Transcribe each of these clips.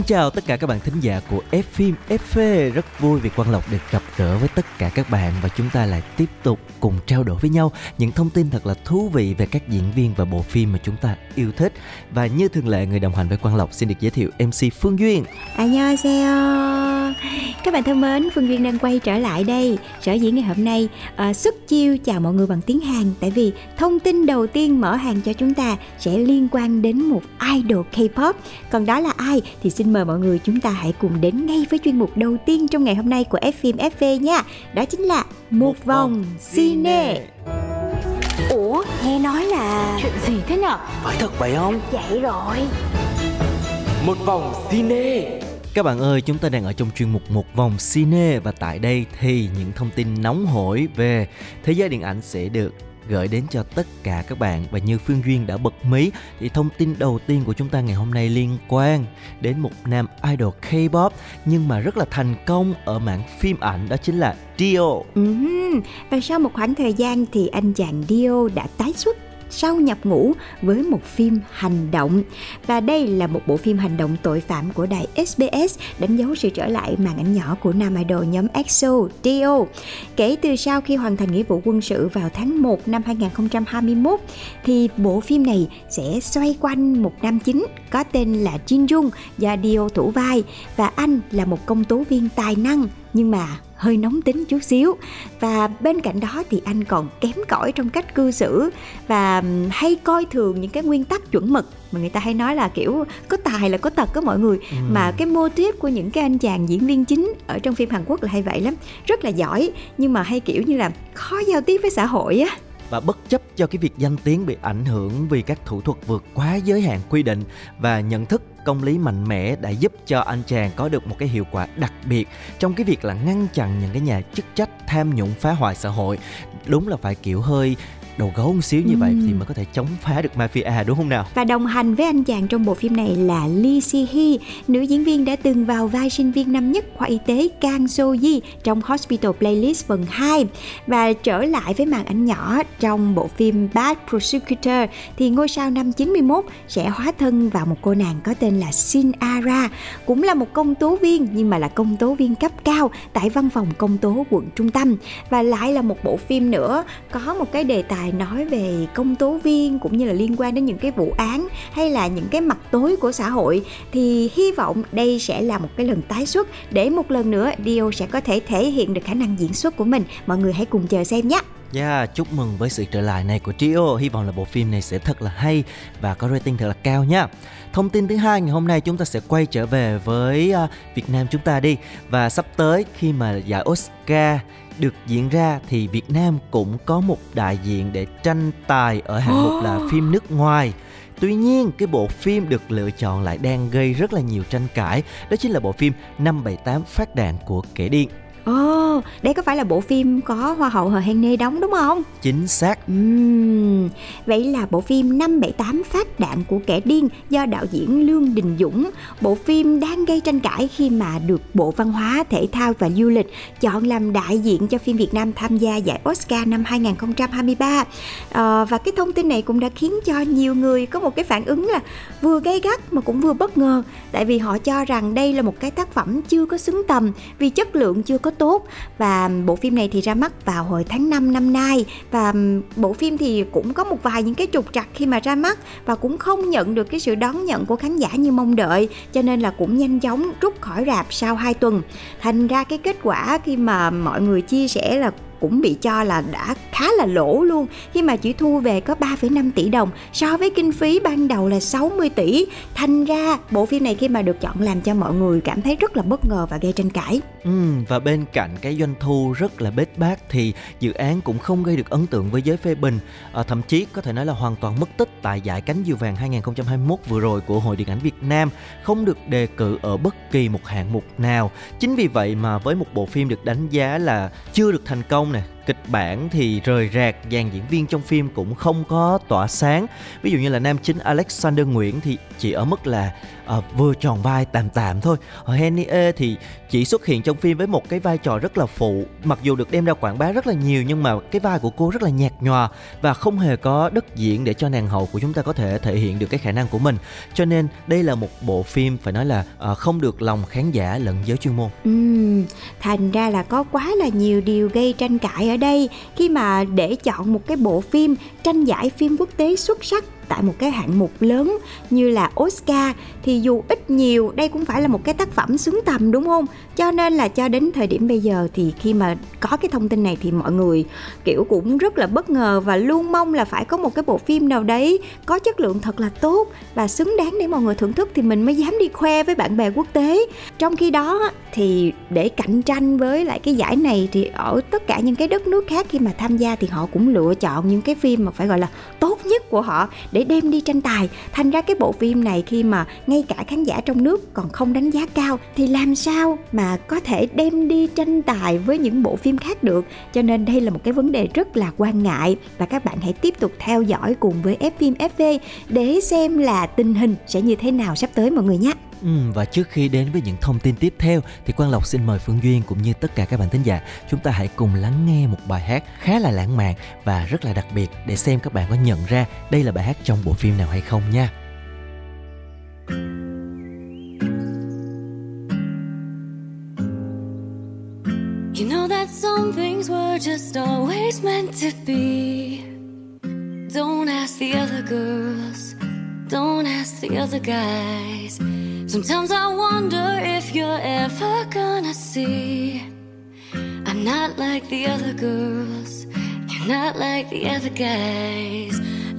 Xin chào tất cả các bạn thính giả của F phim FV Rất vui vì Quang Lộc được gặp gỡ với tất cả các bạn Và chúng ta lại tiếp tục cùng trao đổi với nhau. Những thông tin thật là thú vị về các diễn viên và bộ phim mà chúng ta yêu thích. Và như thường lệ người đồng hành với Quang Lộc xin được giới thiệu MC Phương Duyên. À, Annyeonghaseyo Các bạn thân mến, Phương Duyên đang quay trở lại đây Sở diễn ngày hôm nay uh, xuất chiêu chào mọi người bằng tiếng Hàn. Tại vì thông tin đầu tiên mở hàng cho chúng ta sẽ liên quan đến một idol K-pop. Còn đó là ai thì xin mời mọi người chúng ta hãy cùng đến ngay với chuyên mục đầu tiên trong ngày hôm nay của F phim FV nha. Đó chính là Một, vòng cine. Ủa, nghe nói là chuyện gì thế nhở? Phải thật vậy không? Vậy rồi. Một vòng cine. Các bạn ơi, chúng ta đang ở trong chuyên mục Một vòng cine Và tại đây thì những thông tin nóng hổi về thế giới điện ảnh sẽ được gửi đến cho tất cả các bạn. Và như Phương Duyên đã bật mí thì thông tin đầu tiên của chúng ta ngày hôm nay liên quan đến một nam idol K-pop nhưng mà rất là thành công ở mảng phim ảnh đó chính là Dio. Ừm, Và sau một khoảng thời gian thì anh chàng Dio đã tái xuất sau nhập ngũ với một phim hành động. Và đây là một bộ phim hành động tội phạm của đài SBS đánh dấu sự trở lại màn ảnh nhỏ của nam idol nhóm EXO Dio kể từ sau khi hoàn thành nghĩa vụ quân sự vào tháng 1 năm 2021 thì bộ phim này sẽ xoay quanh một nam chính có tên là Jin Jung do Dio thủ vai, và anh là một công tố viên tài năng nhưng mà hơi nóng tính chút xíu. Và bên cạnh đó thì anh còn kém cỏi trong cách cư xử và hay coi thường những cái nguyên tắc chuẩn mực mà người ta hay nói là kiểu có tài là có tật đó mọi người. Mà cái mô típ của những cái anh chàng diễn viên chính ở trong phim Hàn Quốc là hay vậy lắm. Rất là giỏi nhưng mà hay kiểu như là khó giao tiếp với xã hội á và bất chấp cho cái việc danh tiếng bị ảnh hưởng vì các thủ thuật vượt quá giới hạn quy định và nhận thức công lý mạnh mẽ đã giúp cho anh chàng có được một cái hiệu quả đặc biệt trong cái việc là ngăn chặn những cái nhà chức trách tham nhũng phá hoại xã hội. Đúng là phải kiểu hơi đầu gấu một xíu như vậy thì mới có thể chống phá được mafia đúng không nào? Và đồng hành với anh chàng trong bộ phim này là Lee Si Hee, nữ diễn viên đã từng vào vai sinh viên năm nhất khoa y tế Kang So Ji trong Hospital Playlist phần 2 và trở lại với màn ảnh nhỏ trong bộ phim Bad Prosecutor thì ngôi sao năm 91 sẽ hóa thân vào một cô nàng có tên là Shin Ara, cũng là một công tố viên nhưng mà là công tố viên cấp cao tại văn phòng công tố quận trung tâm. Và lại là một bộ phim nữa có một cái đề tài nói về công tố viên cũng như là liên quan đến những cái vụ án hay là những cái mặt tối của xã hội thì hy vọng đây sẽ là một cái lần tái xuất để một lần nữa Dio sẽ có thể thể hiện được khả năng diễn xuất của mình mọi người hãy cùng chờ xem nhé Yeah, chúc mừng với sự trở lại này của Trio. Hy vọng là bộ phim này sẽ thật là hay và có rating thật là cao nha. Thông tin thứ hai ngày hôm nay chúng ta sẽ quay trở về với à, Việt Nam chúng ta đi và sắp tới khi mà giải Oscar được diễn ra thì Việt Nam cũng có một đại diện để tranh tài ở hạng mục là phim nước ngoài. Tuy nhiên, cái bộ phim được lựa chọn lại đang gây rất là nhiều tranh cãi, đó chính là bộ phim 578 phát đạn của Kẻ Điên. Ồ, đây có phải là bộ phim có Hoa hậu Hờ Hen Nê đóng đúng không? Chính xác Ừm, vậy là bộ phim 578 phát đạn của kẻ điên do đạo diễn Lương Đình Dũng. Bộ phim đang gây tranh cãi khi mà được Bộ Văn hóa, Thể thao và Du lịch chọn làm đại diện cho phim Việt Nam tham gia giải Oscar năm 2023. Ờ, và cái thông tin này cũng đã khiến cho nhiều người có một cái phản ứng là vừa gay gắt mà cũng vừa bất ngờ. Tại vì họ cho rằng đây là một cái tác phẩm chưa có xứng tầm vì chất lượng chưa có tốt. Và bộ phim này thì ra mắt vào hồi tháng 5 năm nay và bộ phim thì cũng có một vài những cái trục trặc khi mà ra mắt và cũng không nhận được cái sự đón nhận của khán giả như mong đợi, cho nên là cũng nhanh chóng rút khỏi rạp sau 2 tuần thành ra cái kết quả khi mà mọi người chia sẻ là cũng bị cho là đã khá là lỗ luôn khi mà chỉ thu về có 3,5 tỷ đồng so với kinh phí ban đầu là 60 tỷ. Thành ra bộ phim này khi mà được chọn làm cho mọi người cảm thấy rất là bất ngờ và gây tranh cãi. Ừ, và bên cạnh cái doanh thu rất là bết bát thì dự án cũng không gây được ấn tượng với giới phê bình. À, thậm chí có thể nói là hoàn toàn mất tích tại giải cánh diều vàng 2021 vừa rồi của Hội Điện ảnh Việt Nam, không được đề cử ở bất kỳ một hạng mục nào. Chính vì vậy mà với một bộ phim được đánh giá là chưa được thành công nè, kịch bản thì rời rạc dàn diễn viên trong phim cũng không có tỏa sáng. Ví dụ như là nam chính Alexander Nguyễn thì chỉ ở mức là à, vừa tròn vai tạm tạm thôi. Ở Henny E thì chỉ xuất hiện trong phim với một cái vai trò rất là phụ. Mặc dù được đem ra quảng bá rất là nhiều nhưng mà cái vai của cô rất là nhạt nhòa và không hề có đất diễn để cho nàng hậu của chúng ta có thể thể hiện được cái khả năng của mình. Cho nên đây là một bộ phim phải nói là à, không được lòng khán giả lẫn giới chuyên môn. Ừ, thành ra là có quá là nhiều điều gây tranh cãi ở đây khi mà để chọn một cái bộ phim, tranh giải phim quốc tế xuất sắc tại một cái hạng mục lớn như là Oscar, thì dù ít nhiều, đây cũng phải là một cái tác phẩm xứng tầm, đúng không? Cho nên là cho đến thời điểm bây giờ thì khi mà có cái thông tin này thì mọi người, kiểu, cũng rất là bất ngờ và luôn mong là phải có một cái bộ phim nào đấy có chất lượng thật là tốt và xứng đáng để mọi người thưởng thức thì mình mới dám đi khoe với bạn bè quốc tế. Trong khi đó thì để cạnh tranh với lại cái giải này thì ở tất cả những cái đất nước khác khi mà tham gia thì họ cũng lựa chọn những cái phim mà phải gọi là tốt nhất của họ để đem đi tranh tài thành ra cái bộ phim này khi mà ngay cả khán giả trong nước còn không đánh giá cao thì làm sao mà có thể đem đi tranh tài với những bộ phim khác được cho nên đây là một cái vấn đề rất là quan ngại và các bạn hãy tiếp tục theo dõi cùng với F phim FV để xem là tình hình sẽ như thế nào sắp tới mọi người nhé. Ừ, và trước khi đến với những thông tin tiếp theo thì Quang Lộc xin mời Phương Duyên cũng như tất cả các bạn thính giả chúng ta hãy cùng lắng nghe một bài hát khá là lãng mạn và rất là đặc biệt để xem các bạn có nhận ra đây là bài hát trong bộ phim nào hay không nha. Some things were just always meant to be. Don't ask the other girls, don't ask the other guys. Sometimes I wonder if you're ever gonna see. I'm not like the other girls, you're not like the other guys.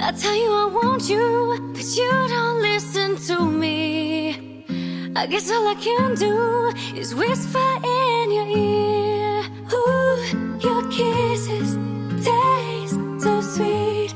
I tell you I want you, but you don't listen to me. I guess all I can do is whisper in your ear. Kisses taste so sweet.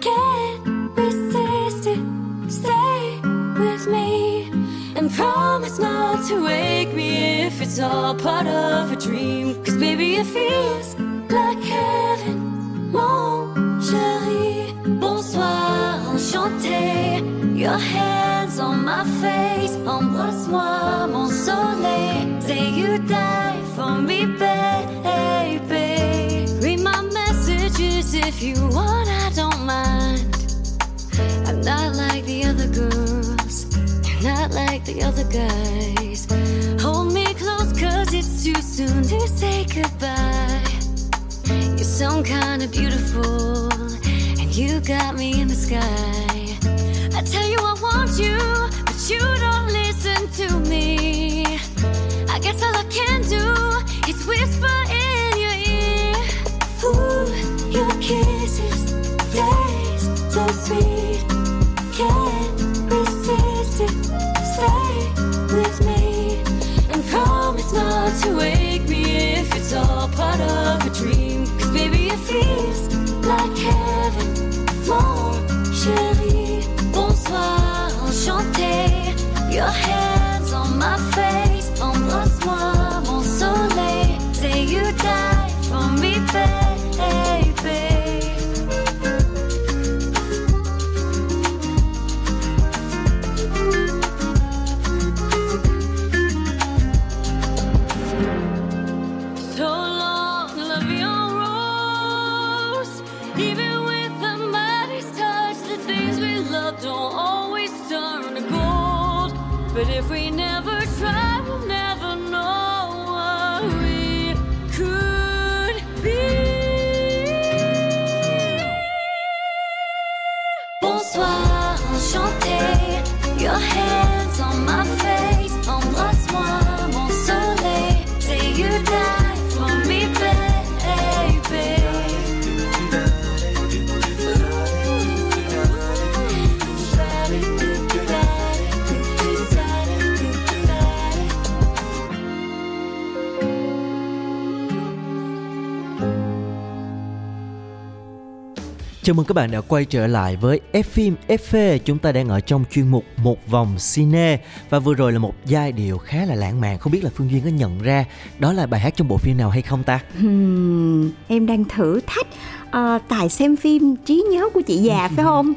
Can't resist it. Stay with me and promise not to wake me if it's all part of a dream. Cause baby, it feels like heaven. Mon chéri, bonsoir, enchanté. Your hands on my face, embrasse-moi, mon soleil. Say you die for me, baby. If you want, I don't mind. I'm not like the other girls, you're not like the other guys. Hold me close, cause it's too soon to say goodbye. You're some kind of beautiful, and you got me in the sky. I tell you I want you, but you don't listen to me. I guess all I can do is whisper away. But if we Chào mừng các bạn đã quay trở lại với F phim FV. Chúng ta đang ở trong chuyên mục một vòng cine và vừa rồi là một giai điệu khá là lãng mạn. Không biết là Phương Duyên có nhận ra đó là bài hát trong bộ phim nào hay không ta? Hmm, em đang thử thách uh, tài xem phim trí nhớ của chị già phải không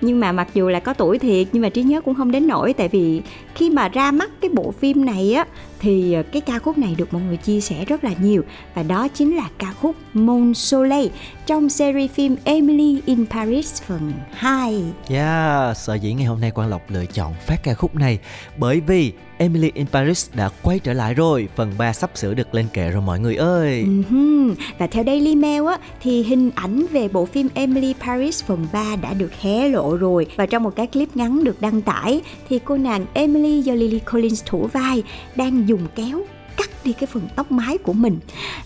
nhưng mà mặc dù là có tuổi thiệt nhưng mà trí nhớ cũng không đến nổi tại vì khi mà ra mắt cái bộ phim này á thì ờ, cái ca khúc này được mọi người chia sẻ rất là nhiều và đó chính là ca khúc Mon Soleil trong series phim Emily in Paris phần 2. Yeah, sở dĩ ngày hôm nay Quang Lộc lựa chọn phát ca khúc này bởi vì Emily in Paris đã quay trở lại rồi, phần 3 sắp sửa được lên kệ rồi mọi người ơi. Uh-huh. Và theo Daily Mail á thì hình ảnh về bộ phim Emily Paris phần 3 đã được hé lộ rồi và trong một cái clip ngắn được đăng tải thì cô nàng Emily do Lily Collins thủ vai đang dùng kéo cắt đi cái phần tóc mái của mình.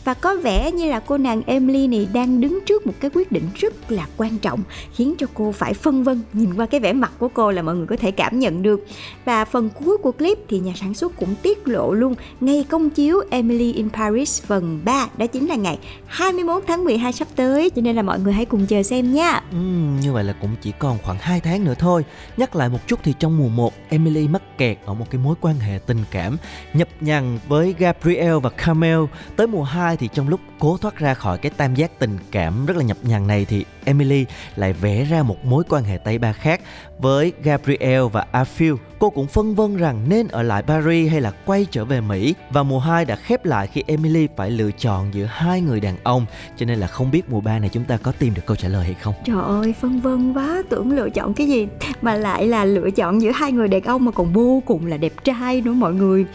Và có vẻ như là cô nàng Emily này đang đứng trước một cái quyết định rất là quan trọng khiến cho cô phải phân vân nhìn qua cái vẻ mặt của cô là mọi người có thể cảm nhận được. Và phần cuối của clip thì nhà sản xuất cũng tiết lộ luôn ngay công chiếu Emily in Paris phần 3 đó chính là ngày 21 tháng 12 sắp tới cho nên là mọi người hãy cùng chờ xem nha. Ừ, như vậy là cũng chỉ còn khoảng 2 tháng nữa thôi. Nhắc lại một chút thì trong mùa 1, Emily mắc kẹt ở một cái mối quan hệ tình cảm nhập nhằng với Gabriel và Camel Tới mùa 2 thì trong lúc cố thoát ra khỏi cái tam giác tình cảm rất là nhập nhằng này thì Emily lại vẽ ra một mối quan hệ tay ba khác với Gabriel và Aphil. Cô cũng phân vân rằng nên ở lại Paris hay là quay trở về Mỹ và mùa 2 đã khép lại khi Emily phải lựa chọn giữa hai người đàn ông cho nên là không biết mùa 3 này chúng ta có tìm được câu trả lời hay không. Trời ơi, phân vân quá, tưởng lựa chọn cái gì mà lại là lựa chọn giữa hai người đàn ông mà còn vô cùng là đẹp trai nữa mọi người.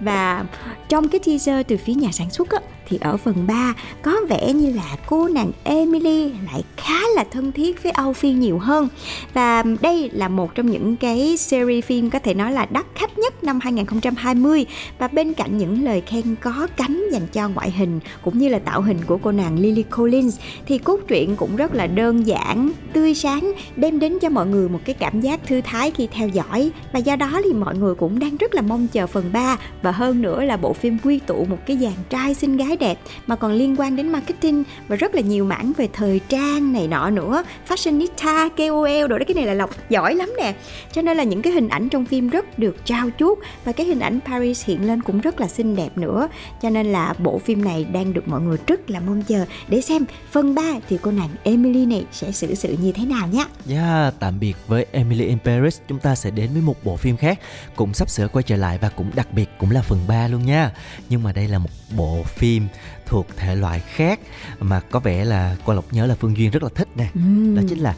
Và trong cái teaser từ phía nhà sản xuất á, thì ở phần 3 có vẻ như là cô nàng Emily lại khá là thân thiết với Âu Phi nhiều hơn. Và đây là một trong những cái series phim có thể nói là đắt khách nhất năm 2020 và bên cạnh những lời khen có cánh dành cho ngoại hình cũng như là tạo hình của cô nàng Lily Collins thì cốt truyện cũng rất là đơn giản, tươi sáng, đem đến cho mọi người một cái cảm giác thư thái khi theo dõi và do đó thì mọi người cũng đang rất là mong chờ phần 3 và hơn nữa là bộ phim quy tụ một cái dàn trai xinh gái đẹp mà còn liên quan đến marketing và rất là nhiều mảng về thời trang này nọ nữa, fashionista, KOL đồ đó cái này là lọc giỏi lắm nè. Cho nên là những cái hình ảnh trong phim rất được trao chuốt và cái hình ảnh Paris hiện lên cũng rất là xinh đẹp nữa. Cho nên là bộ phim này đang được mọi người rất là mong chờ để xem phần 3 thì cô nàng Emily này sẽ xử sự như thế nào nhé. Yeah, dạ, tạm biệt với Emily in Paris, chúng ta sẽ đến với một bộ phim khác cũng sắp sửa quay trở lại và cũng đặc biệt cũng là phần 3 luôn nha. Nhưng mà đây là một bộ phim thuộc thể loại khác mà có vẻ là Quang Lộc nhớ là Phương Duyên rất là thích nè. Uhm. Đó chính là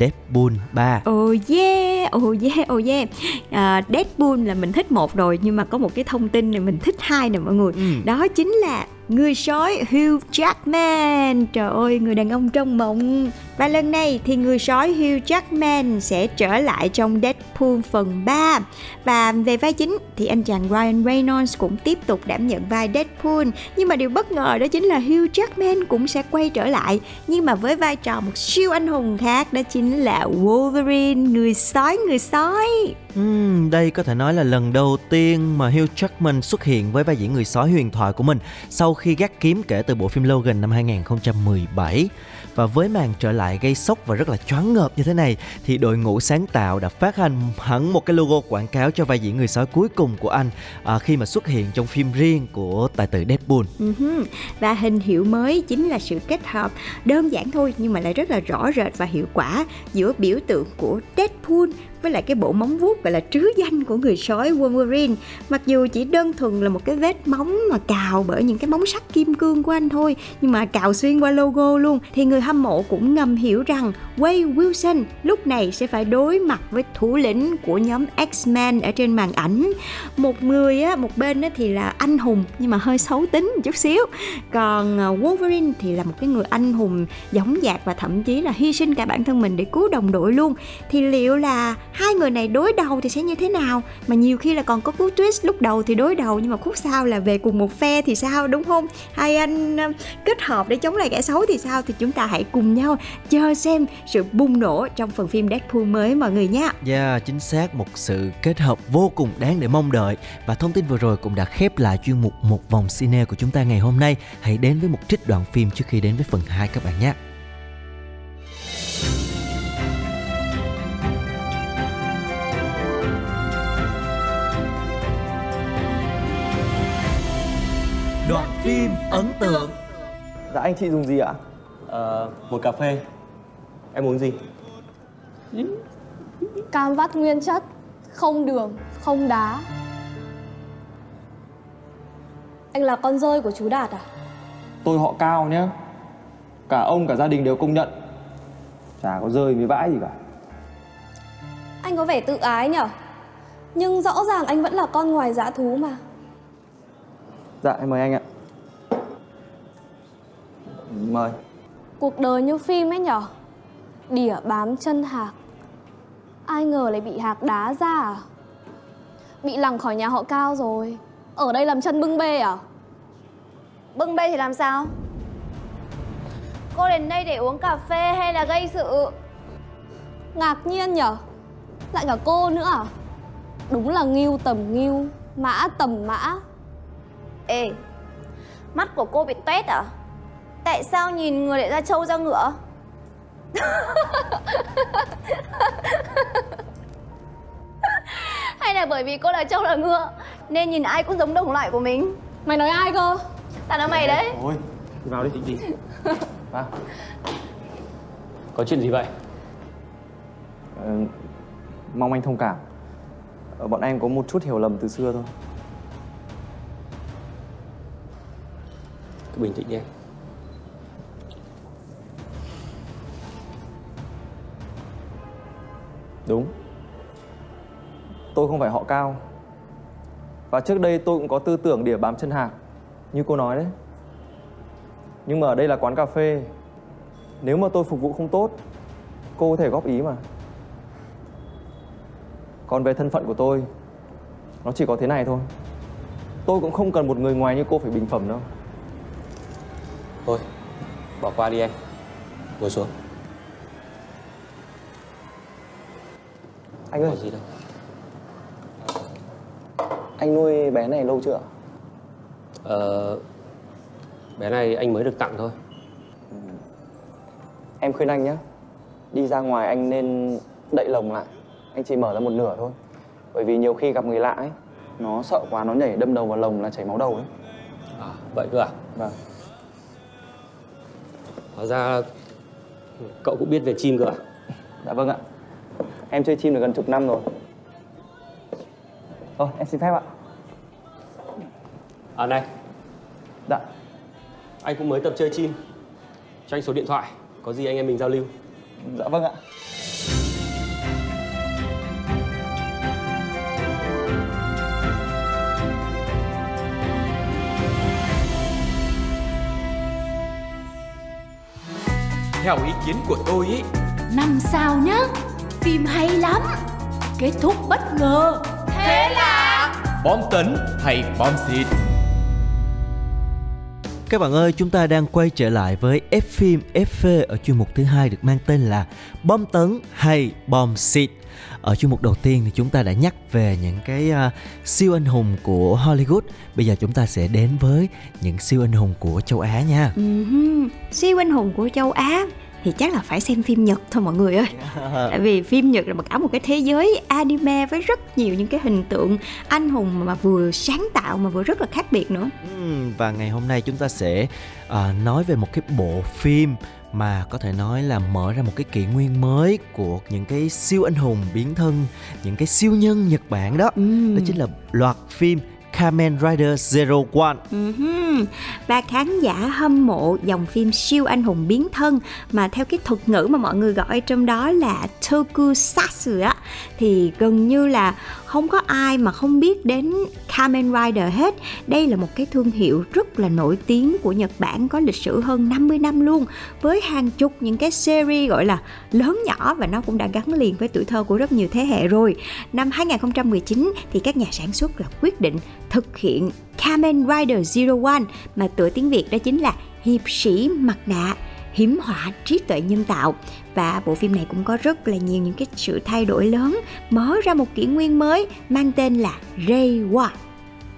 Deadpool 3. Oh yeah, oh yeah, oh yeah. À, Deadpool là mình thích một rồi nhưng mà có một cái thông tin này mình thích hai nè mọi người. Ừ. Đó chính là người sói Hugh Jackman. Trời ơi, người đàn ông trong mộng. Và lần này thì người sói Hugh Jackman sẽ trở lại trong Deadpool phần 3. Và về vai chính thì anh chàng Ryan Reynolds cũng tiếp tục đảm nhận vai Deadpool. Nhưng mà điều bất ngờ đó chính là Hugh Jackman cũng sẽ quay trở lại nhưng mà với vai trò một siêu anh hùng khác đó chính là Wolverine, người sói người sói. Uhm, đây có thể nói là lần đầu tiên mà Hugh Jackman xuất hiện với vai diễn người sói huyền thoại của mình sau khi gác kiếm kể từ bộ phim Logan năm 2017. Và với màn trở lại gây sốc và rất là choáng ngợp như thế này thì đội ngũ sáng tạo đã phát hành hẳn một cái logo quảng cáo cho vai diễn người sói cuối cùng của anh à, khi mà xuất hiện trong phim riêng của tài tử Deadpool. Uh-huh. Và hình hiệu mới chính là sự kết hợp đơn giản thôi nhưng mà lại rất là rõ rệt và hiệu quả giữa biểu tượng của Deadpool với lại cái bộ móng vuốt gọi là trứ danh của người sói Wolverine. Mặc dù chỉ đơn thuần là một cái vết móng mà cào bởi những cái móng sắt kim cương của anh thôi, nhưng mà cào xuyên qua logo luôn, thì người hâm mộ cũng ngầm hiểu rằng Wade Wilson lúc này sẽ phải đối mặt với thủ lĩnh của nhóm X-Men ở trên màn ảnh. Một người á, một bên á thì là anh hùng, nhưng mà hơi xấu tính một chút xíu. Còn à, Wolverine thì là một cái người anh hùng, giống dạc và thậm chí là hy sinh cả bản thân mình để cứu đồng đội luôn. Thì liệu là hai người này đối đầu thì sẽ như thế nào? Mà nhiều khi là còn có cú twist lúc đầu thì đối đầu nhưng mà khúc sau là về cùng một phe thì sao đúng không? Hai anh ờ, kết hợp để chống lại kẻ xấu thì sao? Thì chúng ta hãy cùng nhau chờ xem sự bùng nổ trong phần phim Deadpool mới mọi người nhé. Yeah, chính xác một sự kết hợp vô cùng đáng để mong đợi. Và thông tin vừa rồi cũng đã khép lại chuyên mục một vòng cine của chúng ta ngày hôm nay. Hãy đến với một trích đoạn phim trước khi đến với phần 2 các bạn nhé. Phim ấn tượng Dạ anh chị dùng gì ạ? Ờ, một cà phê Em uống gì? Cam vắt nguyên chất, không đường, không đá. Anh là con rơi của chú Đạt à? Tôi họ cao nhá Cả ông cả gia đình đều công nhận Chả có rơi với vãi gì cả Anh có vẻ tự ái nhở? Nhưng rõ ràng anh vẫn là con ngoài dã thú mà. Dạ em mời anh ạ Mời Cuộc đời như phim ấy nhở? Đỉa bám chân hạc. Ai ngờ lại bị hạc đá ra à? Bị lằng khỏi nhà họ cao rồi. Ở đây làm chân bưng bê à? Bưng bê thì làm sao? Cô đến đây để uống cà phê hay là gây sự? Ngạc nhiên nhở? Lại cả cô nữa à? Đúng là nghiêu tầm nghiêu, mã tầm mã. Ê, mắt của cô bị toét à? Tại sao nhìn người lại ra trâu ra ngựa? Hay là bởi vì cô là trâu là ngựa Nên nhìn ai cũng giống đồng loại của mình? Mày nói ai cơ? Tao nói mày đấy. Ôi Đi vào đi. Chị gì Vào. Có chuyện gì vậy? Ờ, Mong anh thông cảm. Ờ, Bọn em có một chút hiểu lầm từ xưa thôi. Cứ bình tĩnh đi em Đúng. Tôi không phải họ cao. Và trước đây tôi cũng có tư tưởng đỉa bám chân hạc Như cô nói đấy. Nhưng mà ở đây là quán cà phê. Nếu mà tôi phục vụ không tốt Cô có thể góp ý mà. Còn về thân phận của tôi Nó chỉ có thế này thôi. Tôi cũng không cần một người ngoài như cô phải bình phẩm đâu. Thôi, bỏ qua đi em Ngồi xuống. Anh ơi gì đâu? Anh nuôi bé này lâu chưa? Ạ? Ờ, bé này anh mới được tặng thôi. Em khuyên anh nhé Đi ra ngoài anh nên đậy lồng lại. Anh chỉ mở ra một nửa thôi. Bởi vì nhiều khi gặp người lạ ấy Nó sợ quá nó nhảy đâm đầu vào lồng là chảy máu đầu ấy. À, Vậy cơ à? Vâng. Hóa ra cậu cũng biết về chim cơ à? Dạ vâng ạ Em chơi chim được gần chục năm rồi. Thôi em xin phép ạ. À này, Dạ. Anh cũng mới tập chơi chim Cho anh số điện thoại Có gì anh em mình giao lưu. Dạ vâng ạ. Theo ý kiến của tôi ý. Năm sao nhá Phim hay lắm Kết thúc bất ngờ Bom tấn hay bom xịt Các bạn ơi, chúng ta đang quay trở lại với F phim FV ở chuyên mục thứ hai được mang tên là Bom tấn hay bom xịt. Ở chuyên mục đầu tiên thì chúng ta đã nhắc về những cái à, siêu anh hùng của Hollywood. Bây giờ chúng ta sẽ đến với những siêu anh hùng của châu Á nha. Ừm, siêu anh hùng của châu Á thì chắc là phải xem phim Nhật thôi mọi người ơi Tại vì phim Nhật là một cả một cái thế giới anime với rất nhiều những cái hình tượng anh hùng mà vừa sáng tạo mà vừa rất là khác biệt nữa Và ngày hôm nay chúng ta sẽ à, nói về một cái bộ phim mà có thể nói là mở ra một cái kỷ nguyên mới của những cái siêu anh hùng biến thân, những cái siêu nhân Nhật Bản đó. Ừm. Đó chính là loạt phim Kamen Rider Zero One. Ừm, Và khán giả hâm mộ dòng phim siêu anh hùng biến thân mà theo cái thuật ngữ mà mọi người gọi trong đó là Tokusatsu á thì gần như là không có ai mà không biết đến Kamen Rider hết. Đây là một cái thương hiệu rất là nổi tiếng của Nhật Bản, có lịch sử hơn 50 năm luôn, với hàng chục những cái series gọi là lớn nhỏ và nó cũng đã gắn liền với tuổi thơ của rất nhiều thế hệ rồi. Năm 2019 thì các nhà sản xuất là quyết định thực hiện Kamen Rider Zero One, mà tựa tiếng Việt đó chính là Hiệp sĩ mặt nạ hiểm họa, trí tuệ nhân tạo. Và bộ phim này cũng có rất là nhiều những cái sự thay đổi lớn, mở ra một kỷ nguyên mới mang tên là Reiwa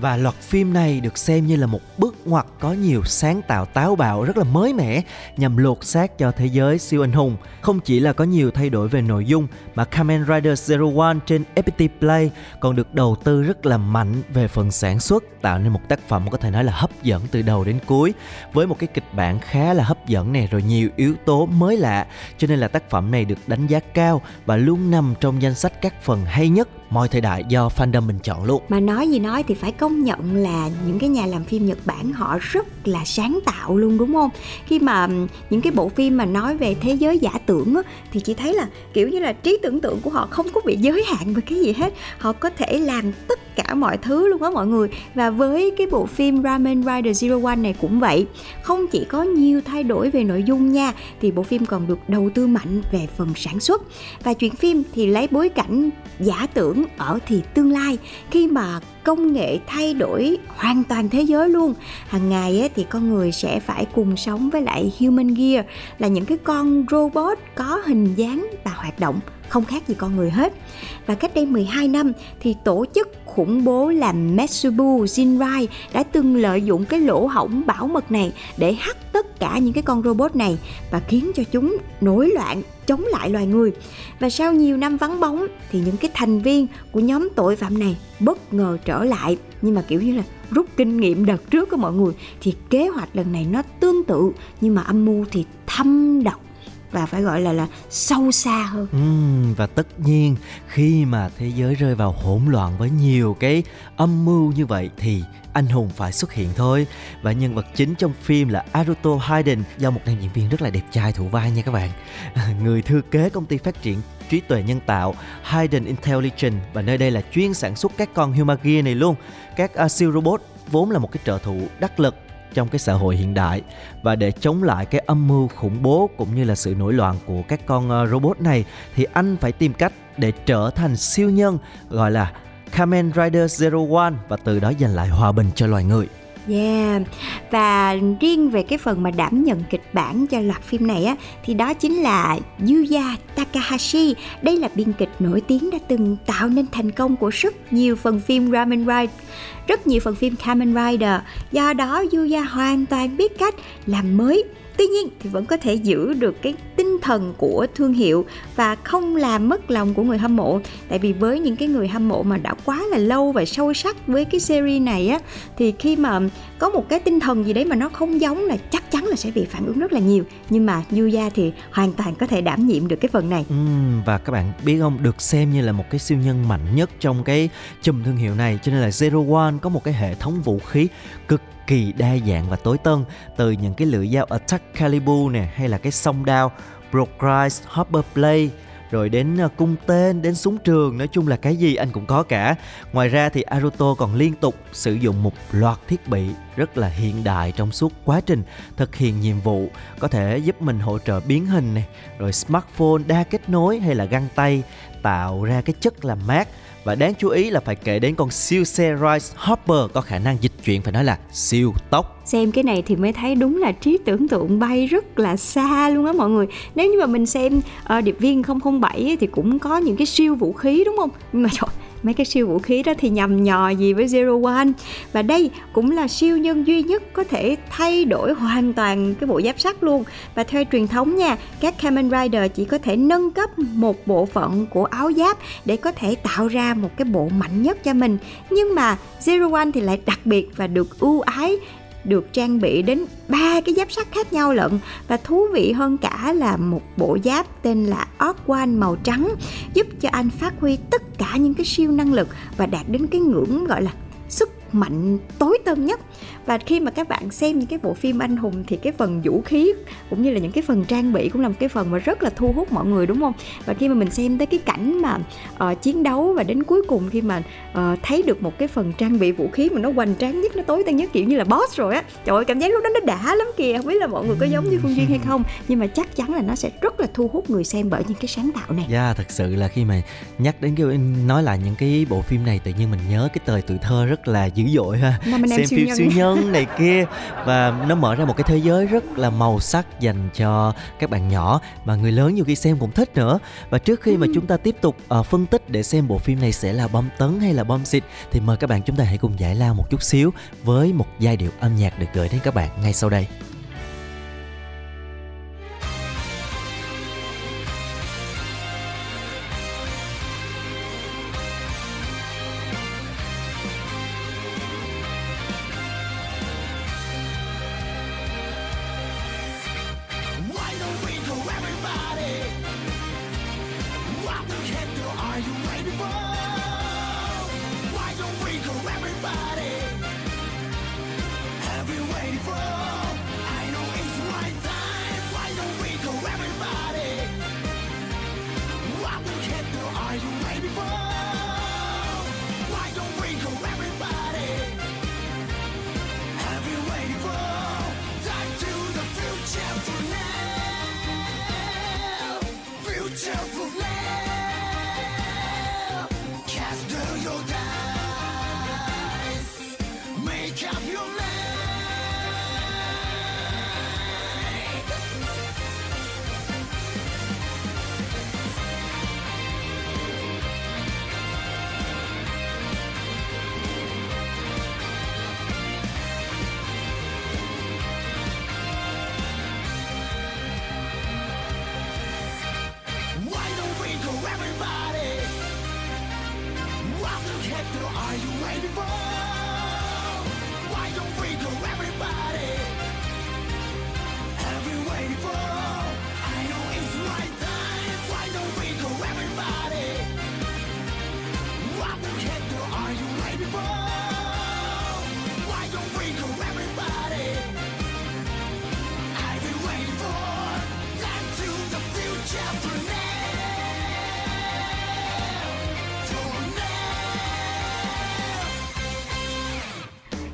và loạt phim này được xem như là một bước ngoặt có nhiều sáng tạo táo bạo rất là mới mẻ, nhằm lột xác cho thế giới siêu anh hùng. Không chỉ là có nhiều thay đổi về nội dung mà Kamen Rider Zero One trên FPT Play còn được đầu tư rất là mạnh về phần sản xuất, tạo nên một tác phẩm có thể nói là hấp dẫn từ đầu đến cuối, với một cái kịch bản khá là hấp dẫn này rồi nhiều yếu tố mới lạ cho nên là tác phẩm này được đánh giá cao và luôn nằm trong danh sách các phần hay nhất mọi thời đại do fandom mình chọn luôn. Mà nói gì nói thì phải công nhận là những cái nhà làm phim Nhật Bản họ rất là sáng tạo luôn đúng không? Khi mà những cái bộ phim mà nói về thế giới giả tưởng á, thì chị thấy là kiểu như là trí tưởng tượng của họ không có bị giới hạn về cái gì hết. Họ có thể làm tất cả mọi thứ luôn á mọi người. Và với cái bộ phim Ramen Rider Zero One này cũng vậy. Không chỉ có nhiều thay đổi về nội dung nha thì bộ phim còn được đầu tư mạnh về phần sản xuất. Và chuyện phim thì lấy bối cảnh giả tưởng ở thì tương lai khi mà công nghệ thay đổi hoàn toàn thế giới luôn. Hàng ngày ấy, thì con người sẽ phải cùng sống với lại human gear là những cái con robot có hình dáng và hoạt động không khác gì con người hết. Và cách đây 12 năm thì tổ chức khủng bố là Metsubu Jinrai đã từng lợi dụng cái lỗ hổng bảo mật này để hack tất cả những cái con robot này và khiến cho chúng nổi loạn, chống lại loài người. Và sau nhiều năm vắng bóng thì những cái thành viên của nhóm tội phạm này bất ngờ trở lại nhưng mà kiểu như là rút kinh nghiệm đợt trước của mọi người thì kế hoạch lần này nó tương tự, nhưng mà âm mưu thì thâm độc và phải gọi là là sâu xa hơn. ừ, và tất nhiên khi mà thế giới rơi vào hỗn loạn với nhiều cái âm mưu như vậy thì anh hùng phải xuất hiện thôi. Và nhân vật chính trong phim là Aruto Hayden do một nam diễn viên rất là đẹp trai thủ vai nha các bạn. Người thư kế công ty phát triển trí tuệ nhân tạo Hayden Intelligence và nơi đây là chuyên sản xuất các con Humagear này luôn. Các uh, siêu robot vốn là một cái trợ thủ đắc lực trong cái xã hội hiện đại và để chống lại cái âm mưu khủng bố cũng như là sự nổi loạn của các con ờ, robot này, thì anh phải tìm cách để trở thành siêu nhân, gọi là Kamen Rider Zero One và từ đó giành lại hòa bình cho loài người. Yeah. Và riêng về cái phần mà đảm nhận kịch bản cho loạt phim này á thì đó chính là Yuya Takahashi. Đây là biên kịch nổi tiếng đã từng tạo nên thành công của rất nhiều phần phim Ramen Ride, rất nhiều phần phim Kamen Rider. Do đó Yuya hoàn toàn biết cách làm mới tuy nhiên thì vẫn có thể giữ được cái tinh thần của thương hiệu và không làm mất lòng của người hâm mộ. Tại vì với những cái người hâm mộ mà đã quá là lâu và sâu sắc với cái series này á, thì khi mà có một cái tinh thần gì đấy mà nó không giống là chắc chắn là sẽ bị phản ứng rất là nhiều. Nhưng mà Yuya thì hoàn toàn có thể đảm nhiệm được cái phần này. Ừ, và các bạn biết không được xem như là một cái siêu nhân mạnh nhất trong cái chùm thương hiệu này. Cho nên là Zero One có một cái hệ thống vũ khí cực kỳ đa dạng và tối tân. Từ những cái lưỡi dao Attack Calibur nè hay là cái song đao Procrise Hopper Blade rồi đến ờ, cung tên, đến súng trường, nói chung là cái gì anh cũng có cả. Ngoài ra thì Aruto còn liên tục sử dụng một loạt thiết bị rất là hiện đại trong suốt quá trình thực hiện nhiệm vụ, có thể giúp mình hỗ trợ biến hình này, rồi smartphone đa kết nối hay là găng tay, tạo ra cái chất làm mát và đáng chú ý là phải kể đến con siêu xe Rice Hopper có khả năng dịch chuyển phải nói là siêu tốc. Xem cái này thì mới thấy đúng là trí tưởng tượng bay rất là xa luôn á mọi người. Nếu như mà mình xem uh, điệp viên 007 thì cũng có những cái siêu vũ khí đúng không? Nhưng mà trời mấy cái siêu vũ khí đó thì nhầm nhò gì với Zero One. Và đây cũng là siêu nhân duy nhất có thể thay đổi hoàn toàn cái bộ giáp sắt luôn. Và theo truyền thống nha, các Kamen Rider chỉ có thể nâng cấp một bộ phận của áo giáp để có thể tạo ra một cái bộ mạnh nhất cho mình. Nhưng mà Zero One thì lại đặc biệt và được ưu ái được trang bị đến ba cái giáp sắt khác nhau lận. Và thú vị hơn cả là một bộ giáp tên là One màu trắng, giúp cho anh phát huy tất cả những cái siêu năng lực và đạt đến cái ngưỡng gọi là sức mạnh tối tân nhất và khi mà các bạn xem những cái bộ phim anh hùng thì cái phần vũ khí cũng như là những cái phần trang bị cũng là một cái phần mà rất là thu hút mọi người đúng không? Và khi mà mình xem tới cái cảnh mà uh, chiến đấu và đến cuối cùng khi mà uh, thấy được một cái phần trang bị vũ khí mà nó hoành tráng nhất nó tối tân nhất kiểu như là boss rồi á. Trời ơi cảm giác lúc đó nó đã lắm kìa không biết là mọi người có giống như phương duyên hay không. Nhưng mà chắc chắn là nó sẽ rất là thu hút người xem bởi những cái sáng tạo này. Yeah, dạ, thật sự là khi mà nhắc đến cái nói lại những cái bộ phim này tự nhiên mình nhớ cái thời tuổi thơ rất là dữ dội ha. Xem siêu phim nhân. siêu nhân này kia. Và nó mở ra một cái thế giới rất là màu sắc dành cho các bạn nhỏ mà người lớn nhiều khi xem cũng thích nữa. Và trước khi mà chúng ta tiếp tục ờ, phân tích để xem bộ phim này sẽ là bom tấn hay là bom xịt thì mời các bạn chúng ta hãy cùng giải lao một chút xíu với một giai điệu âm nhạc được gửi đến các bạn ngay sau đây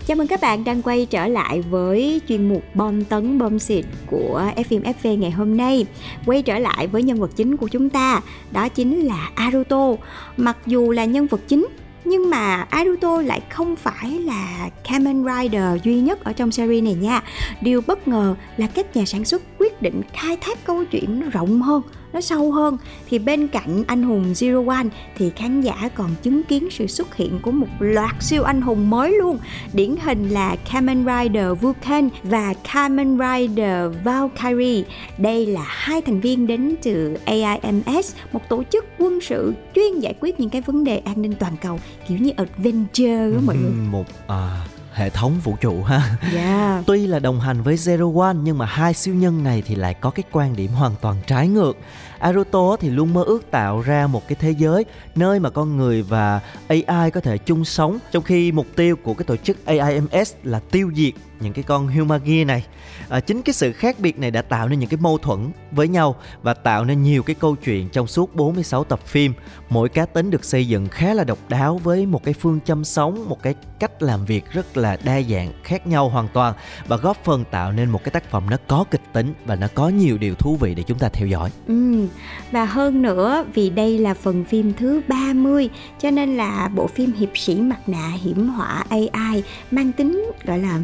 Chào mừng các bạn đang quay trở lại với chuyên mục bom tấn bom xịt của FM FV ngày hôm nay. Quay trở lại với nhân vật chính của chúng ta, đó chính là Aruto. Mặc dù là nhân vật chính nhưng mà Aruto lại không phải là Kamen Rider duy nhất ở trong series này nha. Điều bất ngờ là các nhà sản xuất quyết định khai thác câu chuyện nó rộng hơn, nó sâu hơn. Thì bên cạnh anh hùng Zero One thì khán giả còn chứng kiến sự xuất hiện của một loạt siêu anh hùng mới luôn. Điển hình là Kamen Rider Vulcan và Kamen Rider Valkyrie. Đây là hai thành viên đến từ AIMS, một tổ chức quân sự chuyên giải quyết những cái vấn đề an ninh toàn cầu kiểu như adventure đó mọi người. Một à, hệ thống vũ trụ ha Yeah. Tuy là đồng hành với Zero One nhưng mà hai siêu nhân này thì lại có cái quan điểm hoàn toàn trái ngược. Aruto thì luôn mơ ước tạo ra một cái thế giới nơi mà con người và AI có thể chung sống trong khi mục tiêu của cái tổ chức AIMS là tiêu diệt những cái con Humagi này. À, chính cái sự khác biệt này đã tạo nên những cái mâu thuẫn với nhau và tạo nên nhiều cái câu chuyện trong suốt 46 tập phim. Mỗi cá tính được xây dựng khá là độc đáo với một cái phương châm sống, một cái cách làm việc rất là đa dạng, khác nhau hoàn toàn và góp phần tạo nên một cái tác phẩm nó có kịch tính và nó có nhiều điều thú vị để chúng ta theo dõi. Ừ. Và hơn nữa vì đây là phần phim thứ 30 cho nên là bộ phim Hiệp sĩ mặt nạ hiểm họa AI mang tính gọi là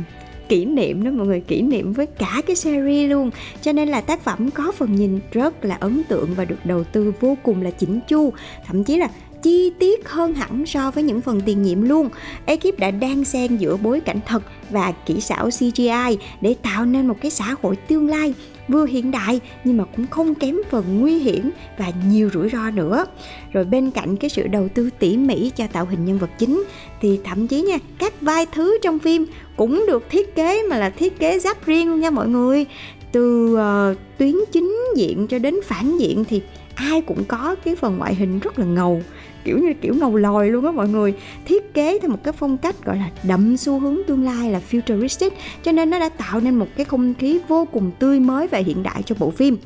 kỷ niệm đó, mọi người, kỷ niệm với cả cái series luôn. Cho nên là tác phẩm có phần nhìn rất là ấn tượng và được đầu tư vô cùng là chỉnh chu. Thậm chí là chi tiết hơn hẳn so với những phần tiền nhiệm luôn. Ekip đã đan xen giữa bối cảnh thật và kỹ xảo CGI để tạo nên một cái xã hội tương lai vừa hiện đại nhưng mà cũng không kém phần nguy hiểm và nhiều rủi ro nữa. Rồi bên cạnh cái sự đầu tư tỉ mỉ cho tạo hình nhân vật chính thì thậm chí nha các vai thứ trong phim cũng được thiết kế mà là thiết kế giáp riêng luôn nha mọi người. Từ uh, tuyến chính diện cho đến phản diện thì ai cũng có cái phần ngoại hình rất là ngầu kiểu như kiểu ngầu lòi luôn á mọi người. Thiết kế theo một cái phong cách gọi là đậm xu hướng tương lai là futuristic cho nên nó đã tạo nên một cái không khí vô cùng tươi mới và hiện đại cho bộ phim.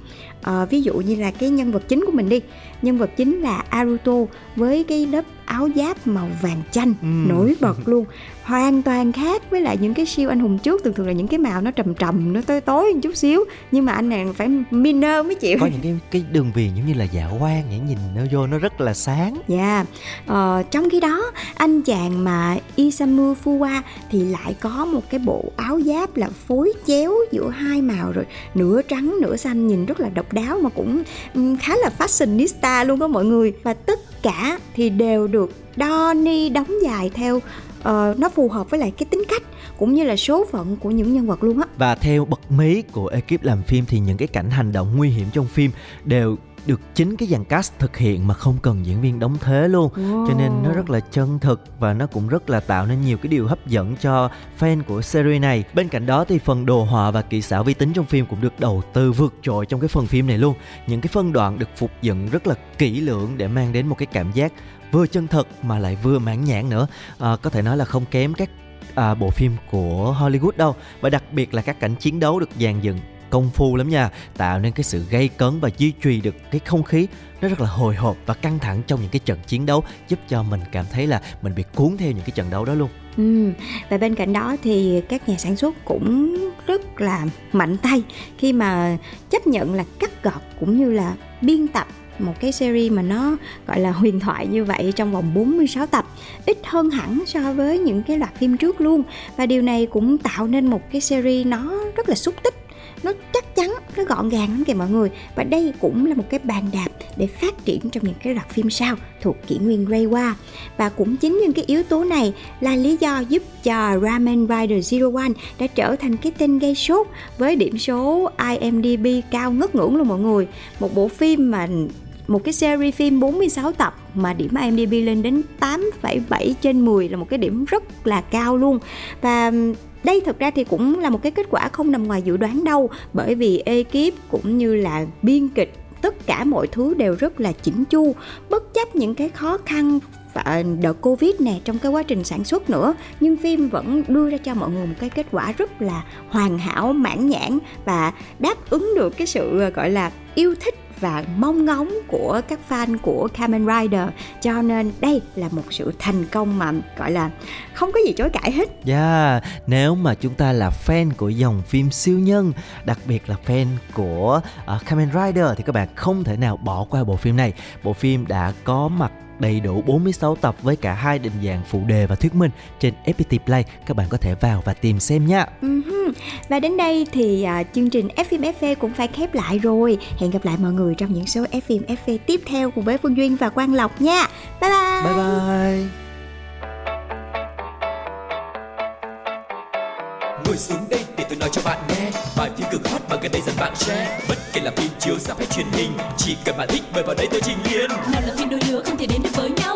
À, ví dụ như là cái nhân vật chính của mình đi. Nhân vật chính là Aruto với cái lớp áo giáp màu vàng chanh Ừm. nổi bật luôn. Hoàn toàn khác với lại những cái siêu anh hùng trước thường thường là những cái màu nó trầm trầm nó tối tối một chút xíu. Nhưng mà anh này phải miner mới chịu. Có những cái cái đường viền giống như là dạ quang vậy nhìn nó vô nó rất là sáng. Dạ, ờ, trong khi đó anh chàng mà Isamu Fuwa thì lại có một cái bộ áo giáp là phối chéo giữa hai màu rồi. Nửa trắng nửa xanh nhìn rất là độc đáo mà cũng ừm, khá là fashionista luôn đó mọi người. Và tất cả thì đều được đo ni đóng dài theo ờ, nó phù hợp với lại cái tính cách cũng như là số phận của những nhân vật luôn á. Và theo bật mí của ekip làm phim thì những cái cảnh hành động nguy hiểm trong phim đều được chính cái dàn cast thực hiện mà không cần diễn viên đóng thế luôn. Cho nên nó rất là chân thực và nó cũng rất là tạo nên nhiều cái điều hấp dẫn cho fan của series này. Bên cạnh đó thì phần đồ họa và kỹ xảo vi tính trong phim cũng được đầu tư vượt trội trong cái phần phim này luôn. Những cái phân đoạn được phục dựng rất là kỹ lưỡng để mang đến một cái cảm giác vừa chân thật mà lại vừa mãn nhãn nữa. À, có thể nói là không kém các à, bộ phim của Hollywood đâu. Và đặc biệt là các cảnh chiến đấu được dàn dựng công phu lắm nha tạo nên cái sự gây cấn và duy trì được cái không khí. Nó rất là hồi hộp và căng thẳng trong những cái trận chiến đấu giúp cho mình cảm thấy là mình bị cuốn theo những cái trận đấu đó luôn. Ừ. Và bên cạnh đó thì các nhà sản xuất cũng rất là mạnh tay khi mà chấp nhận là cắt gọt cũng như là biên tập một cái series mà nó gọi là huyền thoại như vậy trong vòng 46 tập, ít hơn hẳn so với những cái loạt phim trước luôn. Và điều này cũng tạo nên một cái series nó rất là xúc tích, nó chắc chắn, nó gọn gàng lắm kìa mọi người. Và đây cũng là một cái bàn đạp để phát triển trong những cái loạt phim sau thuộc kỷ nguyên Reiwa và cũng chính những cái yếu tố này là lý do giúp cho Ramen Rider Zero One đã trở thành cái tên gây sốt với điểm số IMDb cao ngất ngưỡng luôn mọi người. Một bộ phim mà một cái series phim 46 tập mà điểm IMDb lên đến 8,7 trên 10 là một cái điểm rất là cao luôn. Và đây thực ra thì cũng là một cái kết quả không nằm ngoài dự đoán đâu bởi vì ekip cũng như là biên kịch tất cả mọi thứ đều rất là chỉnh chu. Bất chấp những cái khó khăn và đợt covid nè trong cái quá trình sản xuất nữa nhưng phim vẫn đưa ra cho mọi người một cái kết quả rất là hoàn hảo mãn nhãn và đáp ứng được cái sự gọi là yêu thích và mong ngóng của các fan của Kamen Rider cho nên đây là một sự thành công mà gọi là không có gì chối cãi hết Yeah, nếu mà chúng ta là fan của dòng phim siêu nhân, đặc biệt là fan của uh, Kamen Rider thì các bạn không thể nào bỏ qua bộ phim này. Bộ phim đã có mặt đầy đủ 46 tập với cả hai định dạng phụ đề và thuyết minh trên FPT Play. Các bạn có thể vào và tìm xem nha. Uh-huh. Và đến đây thì uh, chương trình FM FV cũng phải khép lại rồi. Hẹn gặp lại mọi người trong những số FM FV tiếp theo cùng với Phương Duyên và Quang Lộc nha. Bye bye. Bye bye. Ngồi xuống đây tôi nói cho bạn nghe. Bài phim cực hot mà gần đây dần bạn share. Bất kể là phim chiếu ra hay truyền hình, Chỉ cần bạn thích mời vào đây tôi trình liền nào là phim đôi lứa không thể đến được với nhau.